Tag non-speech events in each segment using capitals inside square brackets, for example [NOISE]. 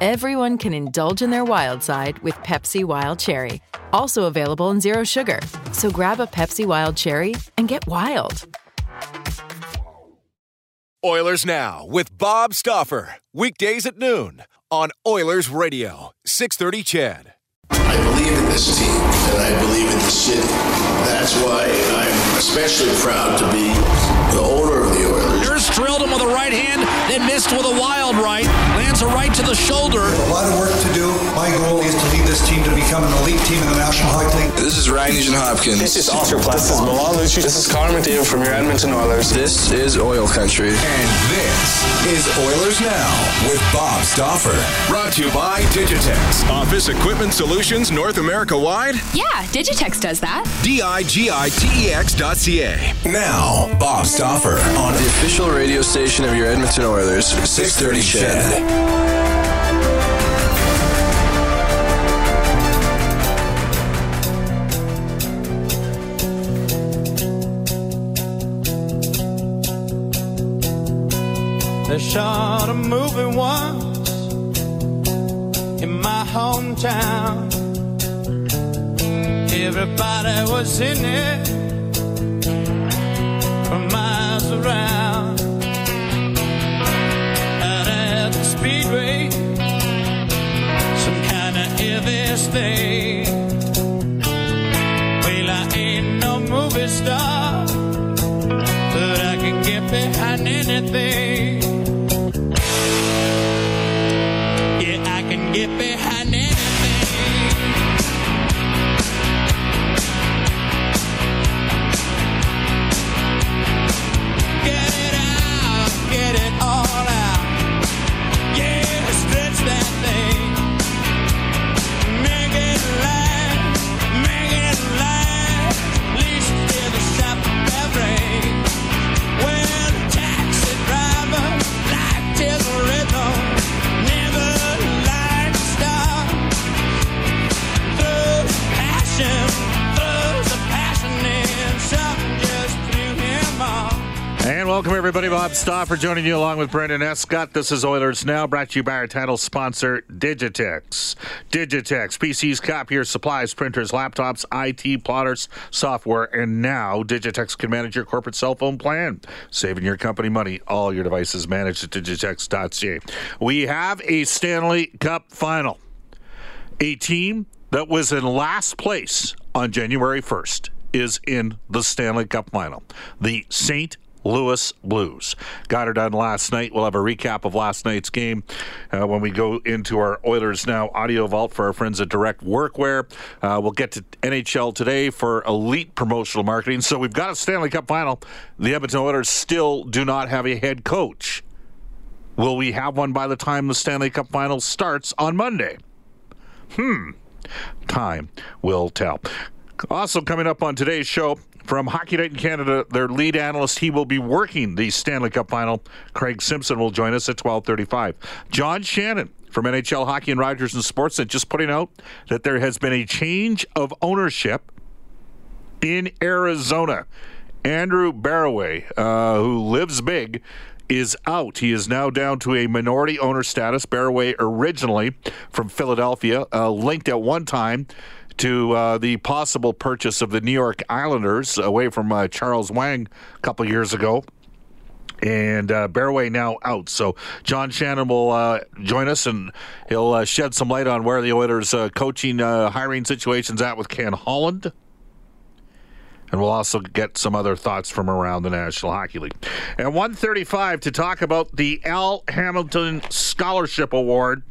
everyone can indulge in their wild side with Pepsi Wild Cherry. Also available in Zero Sugar. So grab a Pepsi Wild Cherry and get wild. Oilers Now with Bob Stauffer. Weekdays at noon on Oilers Radio, 630 CHED. I believe in this team and I believe in the city. That's why I'm especially proud to be the owner of the Oilers. Nurse drilled him with a right hand, then missed with a wild right. Lands a right to the shoulder. A lot of work to do. My goal is to lead this team to become an elite team in the National Hockey League. This is Ryan Nugent Hopkins. This is Oscar This is Milan Lucic. This is Connor McDavid from your Edmonton Oilers. This is Oil Country. And this is Oilers Now with Bob Stauffer. Brought to you by Digitex. Office Equipment Solutions North America wide? Yeah, Digitex does that. D-I-G-I-T-E-X dot C-A. Now, Bob Stauffer on the official radio station of your Edmonton Oilers, 630 CHED. They shot a movie once in my hometown. Everybody was in it from miles around. Elvis thing. Welcome, everybody. Bob Stauffer joining you along with Brendan Escott. This is Oilers Now, brought to you by our title sponsor, Digitex. Digitex, PCs, copiers, supplies, printers, laptops, IT, plotters, software, and now Digitex can manage your corporate cell phone plan, saving your company money. All your devices managed at digitex.ca. We have a Stanley Cup final. A team that was in last place on January 1st is in the Stanley Cup final. The St. Louis Blues. Got her done last night. We'll have a recap of last night's game uh, when we go into our Oilers Now audio vault for our friends at Direct Workwear. Uh, we'll get to NHL today for elite promotional marketing. So we've got a Stanley Cup final. The Edmonton Oilers still do not have a head coach. Will we have one by the time the Stanley Cup final starts on Monday? Hmm. Time will tell. Also, coming up on today's show from Hockey Night in Canada, their lead analyst, he will be working the Stanley Cup final. Craig Simpson will join us at 1235. John Shannon from NHL Hockey and Rogers and Sportsnet just putting out that there has been a change of ownership in Arizona. Andrew Barroway, uh, who lives big, is out. He is now down to a minority owner status. Barroway, originally from Philadelphia, uh, linked at one time to uh, the possible purchase of the New York Islanders away from uh, Charles Wang a couple years ago. And uh, Barroway now out. So John Shannon will uh, join us and he'll uh, shed some light on where the Oilers' uh, coaching hiring situation's at with Ken Holland. And we'll also get some other thoughts from around the National Hockey League. And 135 to talk about the Al Hamilton Scholarship Award.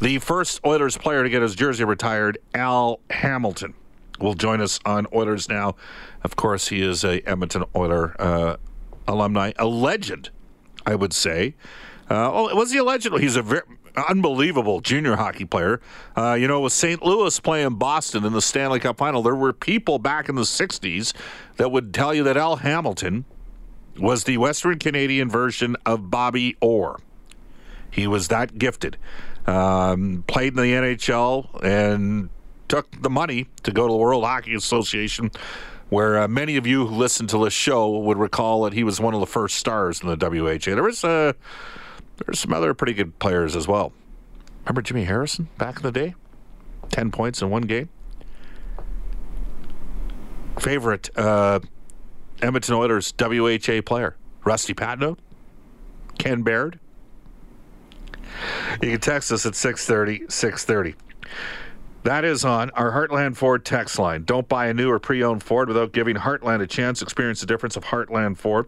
The first Oilers player to get his jersey retired, Al Hamilton, will join us on Oilers Now. Of course, he is a Edmonton Oiler uh, alumni, a legend, I would say. Uh, oh, was he a legend? He's a very, unbelievable junior hockey player. Uh, you know, with St. Louis playing Boston in the Stanley Cup final, there were people back in the 60s that would tell you that Al Hamilton was the Western Canadian version of Bobby Orr. He was that gifted. Um, played in the NHL and took the money to go to the World Hockey Association, where uh, many of you who listen to this show would recall that he was one of the first stars in the WHA. There was uh, there's some other pretty good players as well. Remember Jimmy Harrison back in the day? 10 points in one game. Favorite uh, Edmonton Oilers WHA player? Rusty Patenaude? Ken Baird? You can text us at 630 630. That is on our Heartland Ford text line. Don't buy a new or pre owned Ford without giving Heartland a chance. Experience the difference of Heartland Ford.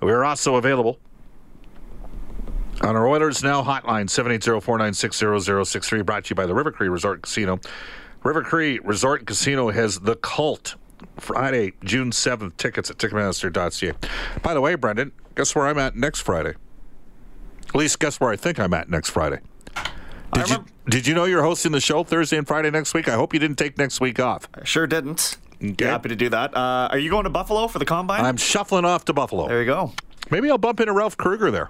We are also available on our Oilers Now hotline, 780-496-0063, brought to you by the River Cree Resort Casino. River Cree Resort Casino has The Cult, Friday, June 7th. Tickets at Ticketmaster.ca. By the way, Brendan, guess where I'm at next Friday? At least guess where I think I'm at next Friday. Did you, did you know you're hosting the show Thursday and Friday next week? I hope you didn't take next week off. I sure didn't. Okay. Happy to do that. Uh, are you going to Buffalo for the combine? I'm shuffling off to Buffalo. there you go. Maybe I'll bump into Ralph Krueger there.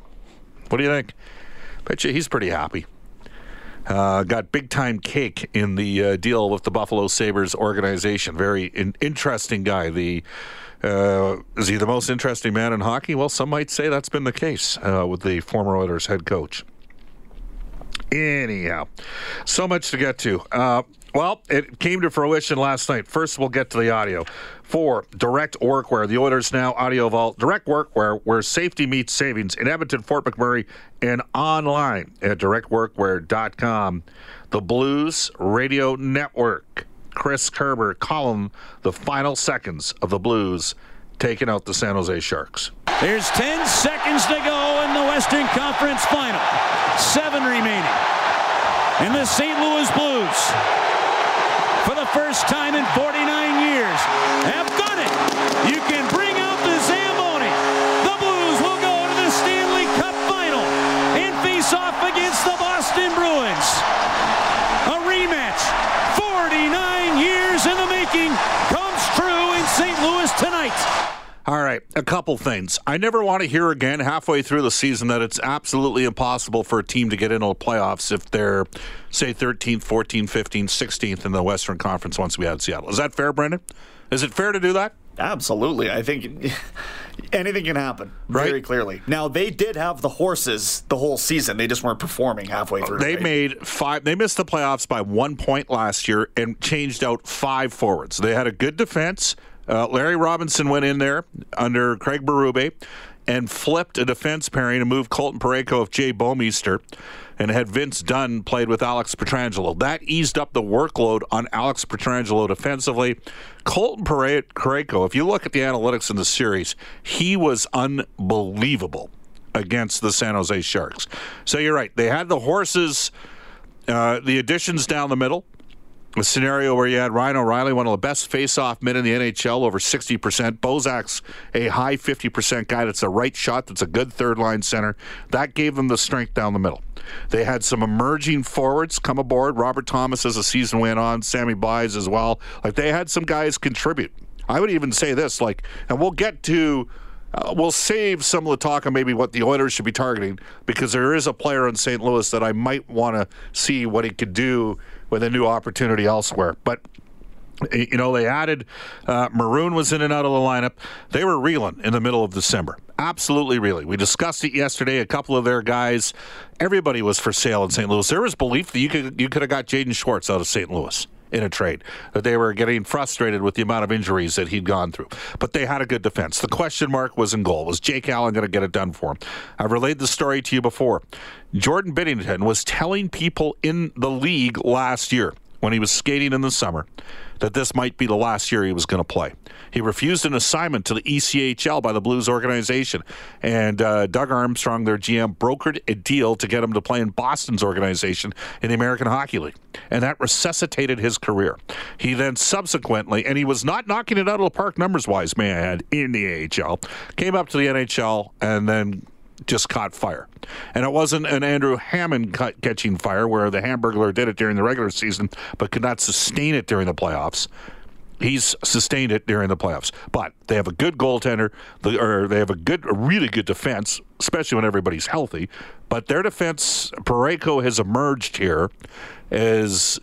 What do you think? Bet you he's pretty happy. Uh, got big time cake in the uh, deal with the Buffalo Sabres organization. Very in- interesting guy. The uh, is he the most interesting man in hockey? Well, some might say that's been the case uh, with the former Oilers head coach. Anyhow, so much to get to. Uh, well, it came to fruition last night. First, we'll get to the audio. For Direct Workwear, the Oilers Now Audio Vault, Direct Workwear, where safety meets savings in Edmonton, Fort McMurray, and online at directworkwear.com. The Blues Radio Network. Chris Kerber calling the final seconds of the Blues taking out the San Jose Sharks. There's 10 seconds to go in the Western Conference Final. Seven remaining. And the St. Louis Blues, for the first time in 49 years, have done it. You can bring out the Zamboni. The Blues will go to the Stanley Cup Final and face off against the Boston Bruins. Right, a couple things. I never want to hear again halfway through the season that it's absolutely impossible for a team to get into the playoffs if they're, say, 13th, 14th, 15th, 16th in the Western Conference once we had Seattle. Is that fair, Brendan? Is it fair to do that? Absolutely. I think [LAUGHS] anything can happen very Right. clearly. Now, they did have the horses the whole season. They just weren't performing halfway through. They right? made five. They missed the playoffs by one point last year and changed out five forwards. They had a good defense. Uh, Larry Robinson went in there under Craig Berube and flipped a defense pairing and moved Colton Parayko of Jay Bouwmeester and had Vince Dunn played with Alex Pietrangelo. That eased up the workload on Alex Pietrangelo defensively. Colton Pare- Parayko, if you look at the analytics in the series, he was unbelievable against the San Jose Sharks. So you're right. They had the horses, uh, the additions down the middle. A scenario where you had Ryan O'Reilly, one of the best face-off men in the NHL, over 60%. Bozak's a high 50% guy that's a right shot, that's a good third-line center. That gave them the strength down the middle. They had some emerging forwards come aboard. Robert Thomas as the season went on, Sammy Buys as well. Like they had some guys contribute. I would even say this, like, and we'll get to uh, we'll save some of the talk on maybe what the Oilers should be targeting because there is a player in St. Louis that I might want to see what he could do with a new opportunity elsewhere. But you know, they added uh, Maroon was in and out of the lineup. They were reeling in the middle of December. Absolutely reeling. We discussed it yesterday. A couple of their guys, everybody was for sale in St. Louis. There was belief that you could you could have got Jaden Schwartz out of St. Louis in a trade. That they were getting frustrated with the amount of injuries that he'd gone through. But they had a good defense. The question mark was in goal. Was Jake Allen going to get it done for him? I've relayed the story to you before. Jordan Binnington was telling people in the league last year when he was skating in the summer that this might be the last year he was going to play. He refused an assignment to the ECHL by the Blues organization, and uh, Doug Armstrong, their GM, brokered a deal to get him to play in Boston's organization in the American Hockey League, and that resuscitated his career. He then subsequently, and he was not knocking it out of the park numbers wise, may I add, in the AHL, came up to the NHL and then just caught fire. And it wasn't an Andrew Hammond catching fire where the Hamburglar did it during the regular season but could not sustain it during the playoffs. He's sustained it during the playoffs, but they have a good goaltender, or they have a good, a really good defense, especially when everybody's healthy. But their defense, Parayko has emerged here as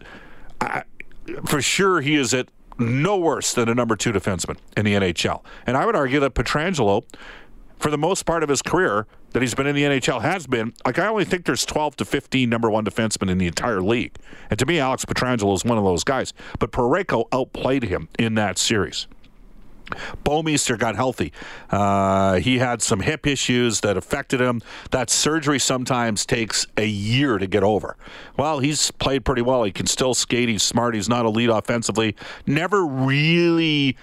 for sure he is at no worse than a number two defenseman in the NHL. And I would argue that Pietrangelo, for the most part of his career that he's been in the NHL, has been like I only think there's 12 to 15 number one defensemen in the entire league. And to me, Alex Pietrangelo is one of those guys. But Parayko outplayed him in that series. Bouwmeester got healthy. Uh, he had some hip issues that affected him. That surgery sometimes takes a year to get over. Well, he's played pretty well. He can still skate. He's smart. He's not elite offensively. Never really,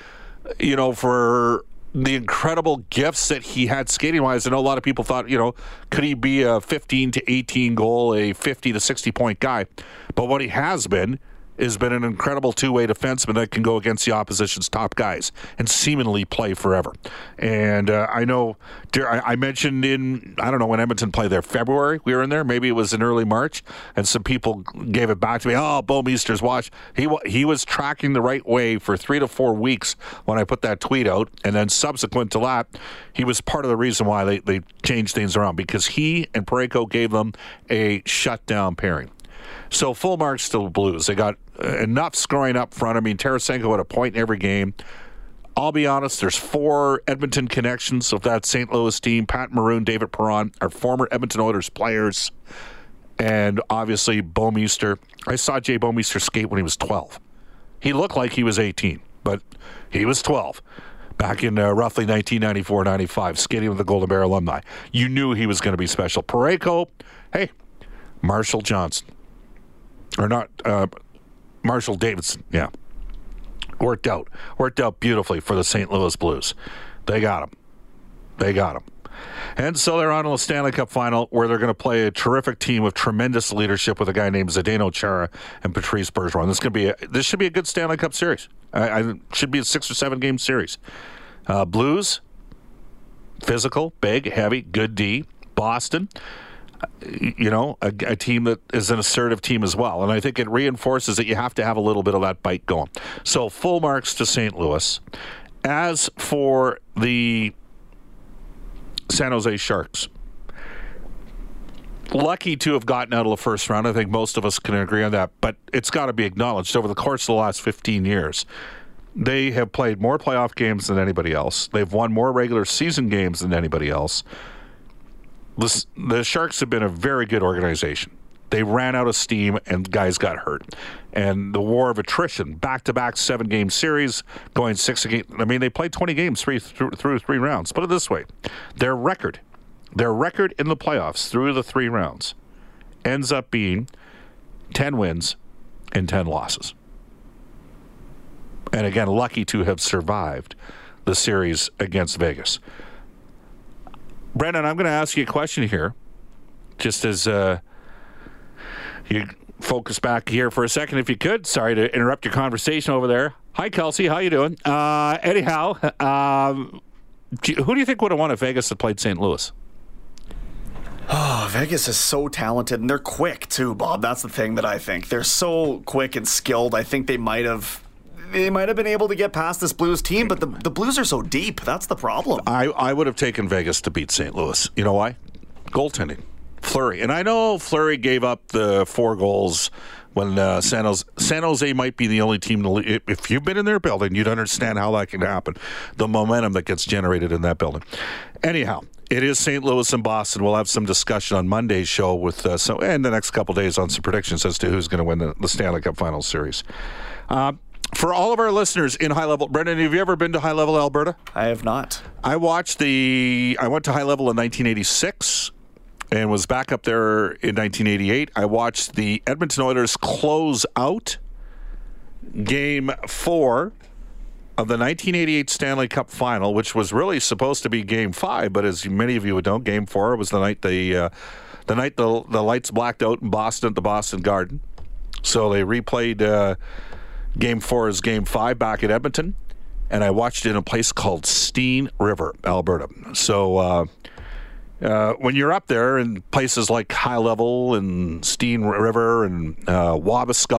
you know, for the incredible gifts that he had skating wise. I know a lot of people thought, you know, could he be a 15 to 18 goal, a 50 to 60 point guy? But what he has been has been an incredible two-way defenseman that can go against the opposition's top guys and seemingly play forever. And uh, I know I mentioned in I don't know when Edmonton played there February we were in there maybe it was in early March and some people gave it back to me oh Bouwmeester's watch he he was tracking the right way for three to four weeks when I put that tweet out and then subsequent to that he was part of the reason why they, they changed things around because he and Parayko gave them a shutdown pairing. So full marks to the Blues. They got enough scoring up front. I mean, Tarasenko had a point in every game. I'll be honest, there's four Edmonton connections of that St. Louis team. Pat Maroon, David Perron are former Edmonton Oilers players. And obviously, Bouwmeester. I saw Jay Bouwmeester skate when he was 12. He looked like he was 18, but he was 12 back in uh, roughly 1994 95, skating with the Golden Bear alumni. You knew he was going to be special. Parayko, hey, Marshall Johnson or not uh, Marshall Davidson. Yeah, worked out, worked out beautifully for the St. Louis Blues. They got him. They got him. And so they're on to the Stanley Cup final where they're going to play a terrific team with tremendous leadership with a guy named Zdeno Chara and Patrice Bergeron. This to be a, this should be a good Stanley Cup series. I, I should be a six or seven game series. Uh, Blues, physical, big, heavy, good D. Boston, you know, a, a, team that is an assertive team as well. And I think it reinforces that you have to have a little bit of that bite going. So full marks to St. Louis. As for the San Jose Sharks, lucky to have gotten out of the first round. I think most of us can agree on that. But it's got to be acknowledged over the course of the last 15 years. They have played more playoff games than anybody else. They've won more regular season games than anybody else the, Sharks have been a very good organization. They ran out of steam and guys got hurt. And the war of attrition, back to back seven game series, going six again. I mean, they played 20 games three, through, through three rounds. Put it this way their record, their record in the playoffs through the three rounds ends up being 10 wins and 10 losses. And again, lucky to have survived the series against Vegas. Brendan, I'm going to ask you a question here, just as uh, you focus back here for a second, if you could. Sorry to interrupt your conversation over there. Hi, Kelsey. How you doing? Uh, anyhow, um, do you, who do you think would have won if Vegas had played St. Louis? Oh, Vegas is so talented and they're quick too, Bob. That's the thing that I think. They're so quick and skilled. I think they might have they might have been able to get past this Blues team, but the, the Blues are so deep. That's the problem. I, I would have taken Vegas to beat St. Louis. You know why? Goaltending. Fleury. And I know Fleury gave up the four goals when uh, San, Jose, San Jose might be the only team to if you've been in their building, you'd understand how that can happen. The momentum that gets generated in that building. Anyhow, it is St. Louis and Boston. We'll have some discussion on Monday's show with uh, so and the next couple days on some predictions as to who's going to win the, the Stanley Cup Final Series. Uh, for all of our listeners in high level, Brendan, have you ever been to high level Alberta? I have not. I watched the. I went to high level in 1986 and was back up there in 1988. I watched the Edmonton Oilers close out game four of the 1988 Stanley Cup final, which was really supposed to be game five, but as many of you would know, game four was the night the uh, the night the the lights blacked out in Boston at the Boston Garden. So they replayed. Uh, Game four is game five back at Edmonton, and I watched it in a place called Steen River, Alberta. So uh, uh, when you're up there in places like High Level and Steen River and uh, Wabasca.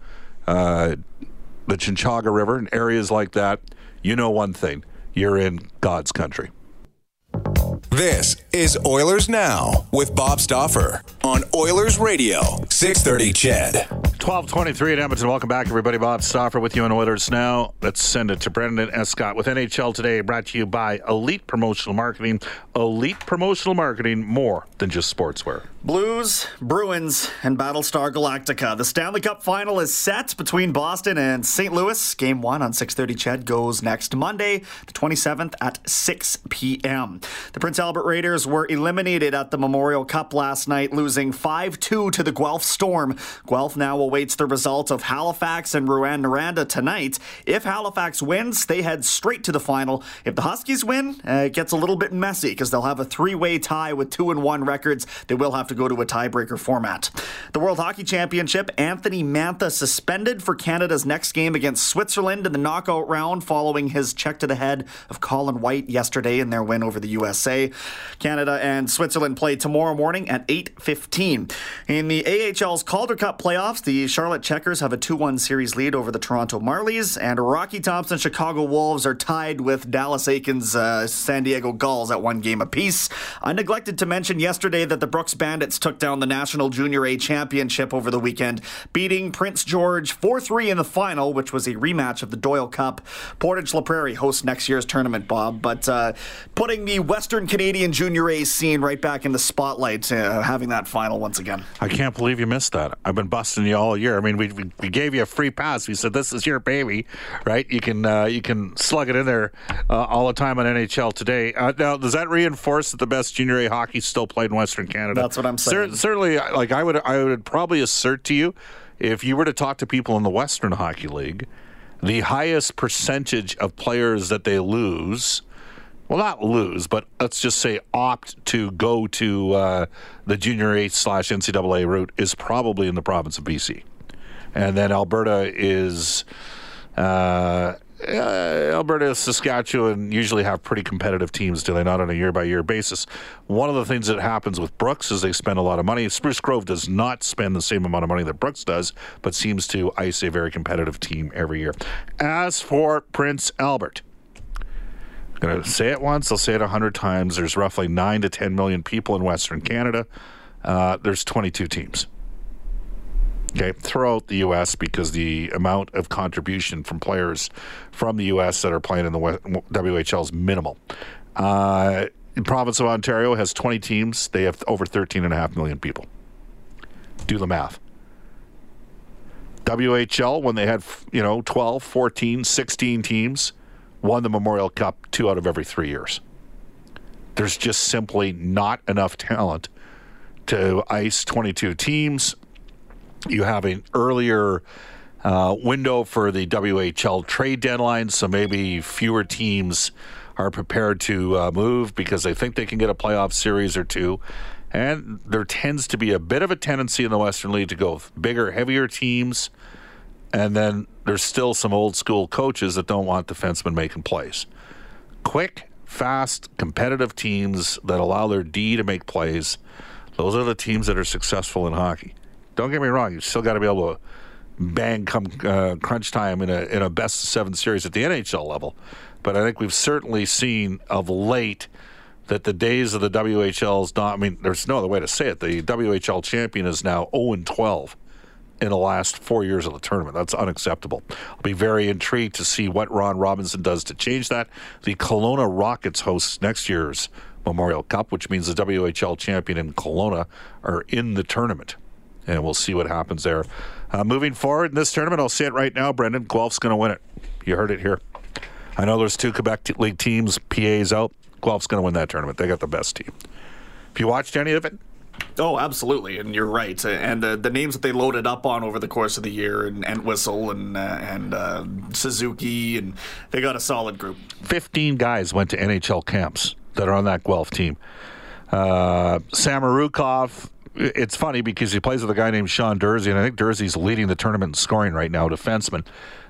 uh, the Chinchaga River and areas like that, you know one thing you're in God's country. This is Oilers Now with Bob Stauffer on Oilers Radio, 630 Ched. 1223 at Edmonton. Welcome back, everybody. Bob Stauffer with you on Oilers Now. Let's send it to Brendan Escott with NHL Today, brought to you by Elite Promotional Marketing. Elite Promotional Marketing, more than just sportswear. Blues, Bruins, and Battlestar Galactica. The Stanley Cup final is set between Boston and St. Louis. Game one on 6:30 Ched goes next Monday, the 27th at 6 p.m. The Prince Albert Raiders were eliminated at the Memorial Cup last night, losing 5-2 to the Guelph Storm. Guelph now awaits the result of Halifax and Rouyn-Noranda tonight. If Halifax wins, they head straight to the final. If the Huskies win, uh, it gets a little bit messy because they'll have a three-way tie with two and one records. They will have to go to a tiebreaker format. The World Hockey Championship, Anthony Mantha suspended for Canada's next game against Switzerland in the knockout round following his check to the head of Colin White yesterday in their win over the USA. Canada and Switzerland play tomorrow morning at 8:15. In the AHL's Calder Cup playoffs, the Charlotte Checkers have a 2-1 series lead over the Toronto Marlies, and Rocky Thompson Chicago Wolves are tied with Dallas Eakins' uh, San Diego Gulls at one game apiece. I neglected to mention yesterday that the Brooks Bandits took down the National Junior A Championship over the weekend, beating Prince George 4-3 in the final, which was a rematch of the Doyle Cup. Portage La Prairie hosts next year's tournament, Bob, but uh, putting the Western Canadian Junior A scene right back in the spotlight, uh, having that final once again. I can't believe you missed that. I've been busting you all year. I mean, we, we, we gave you a free pass. We said this is your baby, right? You can uh, you can slug it in there uh, all the time on NHL today. Uh, now, does that reinforce that the best junior A hockey is still played in Western Canada? That's what I'm saying. Cer- certainly, like I would I would probably assert to you, if you were to talk to people in the Western Hockey League, the highest percentage of players that they lose well, not lose, but let's just say opt to go to uh, the junior A slash NCAA route is probably in the province of BC. And then Alberta is. Uh, uh, Alberta, Saskatchewan usually have pretty competitive teams, do they not, on a year by year basis? One of the things that happens with Brooks is they spend a lot of money. Spruce Grove does not spend the same amount of money that Brooks does, but seems to ice a very competitive team every year. As for Prince Albert, going to say it once, I'll say it a hundred times. There's roughly nine to 10 million people in Western Canada. Uh, there's 22 teams. Okay, throughout the U.S. because the amount of contribution from players from the U.S. that are playing in the WHL is minimal. Uh, the province of Ontario has 20 teams. They have over 13.5 million people. Do the math. WHL, when they had, you know, 12, 14, 16 teams, won the Memorial Cup two out of every three years. There's just simply not enough talent to ice 22 teams. You have an earlier uh, window for the WHL trade deadline, so maybe fewer teams are prepared to uh, move because they think they can get a playoff series or two. And there tends to be a bit of a tendency in the Western League to go with bigger, heavier teams. And then there's still some old school coaches that don't want defensemen making plays. Quick, fast, competitive teams that allow their D to make plays. Those are the teams that are successful in hockey. Don't get me wrong; you still got to be able to bang come uh, crunch time in a in a best of seven series at the NHL level. But I think we've certainly seen of late that the days of the WHL's not. I mean, there's no other way to say it. The WHL champion is now 0 and 12 in the last four years of the tournament. That's unacceptable. I'll be very intrigued to see what Ron Robison does to change that. The Kelowna Rockets hosts next year's Memorial Cup, which means the WHL champion in Kelowna are in the tournament. And we'll see what happens there. Uh, moving forward in this tournament, I'll say it right now, Brendan, Guelph's going to win it. You heard it here. I know there's two Quebec League teams, PA's out. Guelph's going to win that tournament. They got the best team. If you watched any of it? Oh, absolutely, and you're right. And the the names that they loaded up on over the course of the year, and, Whistle and uh, and uh, Suzuki, and they got a solid group. Fifteen guys went to NHL camps that are on that Guelph team. Uh, Samorukov. It's funny because he plays with a guy named Sean Durzi, and I think Durzi's leading the tournament in scoring right now, defenseman.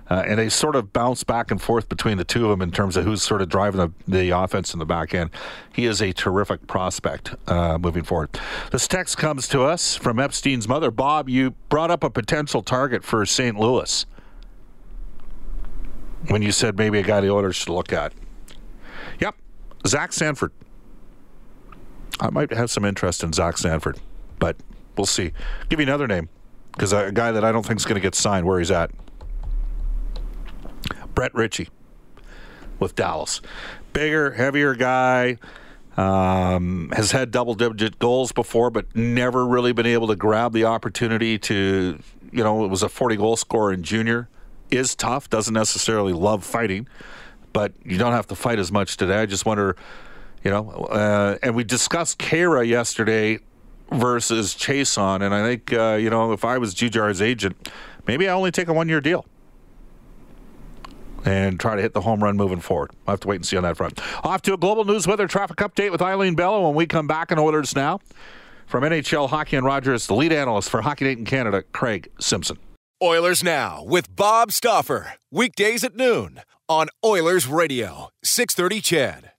Uh, and they sort of bounce back and forth between the two of them in terms of who's sort of driving the, the offense in the back end. He is a terrific prospect uh, moving forward. This text comes to us from Epstein's mother. Bob, you brought up a potential target for St. Louis when you said maybe a guy the Oilers should look at. Yep, Zach Sanford. I might have some interest in Zach Sanford, but we'll see. Give you another name because a guy that I don't think is going to get signed where he's at. Brett Ritchie with Dallas. Bigger, heavier guy. Um, has had double digit goals before, but never really been able to grab the opportunity to, you know, it was a 40 goal scorer in junior. Is tough, doesn't necessarily love fighting, but you don't have to fight as much today. I just wonder, you know, uh, and we discussed Khaira yesterday versus Chiasson. and I think, uh, you know, if I was Jujhar's agent, maybe I only take a one year deal and try to hit the home run moving forward. I'll have to wait and see on that front. Off to a global news weather traffic update with Eileen Bella when we come back in Oilers Now. From NHL Hockey and Rogers, the lead analyst for Hockey Night in Canada, Craig Simpson. Oilers Now with Bob Stauffer. Weekdays at noon on Oilers Radio, 630 CHED.